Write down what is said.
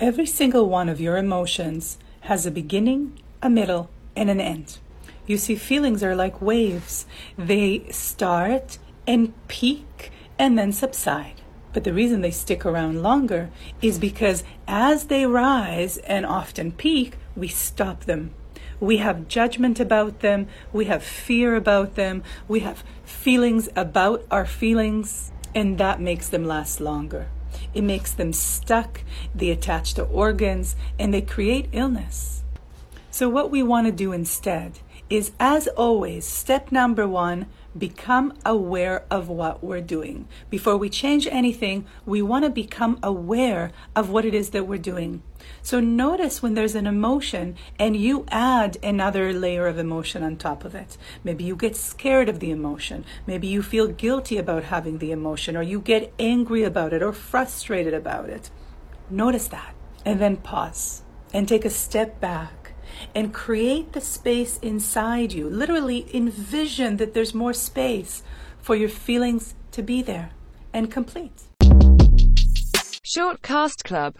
Every single one of your emotions has a beginning, a middle, and an end. You see, feelings are like waves. They start and peak and then subside. But the reason they stick around longer is because as they rise and often peak, we stop them. We have judgment about them. We have fear about them. We have feelings about our feelings, and that makes them last longer. It makes them stuck, they attach to organs, and they create illness. So, what we want to do instead is, as always, step number one become aware of what we're doing. Before we change anything, we want to become aware of what it is that we're doing. So notice when there's an emotion and you add another layer of emotion on top of it. Maybe you get scared of the emotion. Maybe you feel guilty about having the emotion, or you get angry about it or frustrated about it. Notice that. And then pause and take a step back and create the space inside you. Literally envision that there's more space for your feelings to be there and complete. Shortcast Club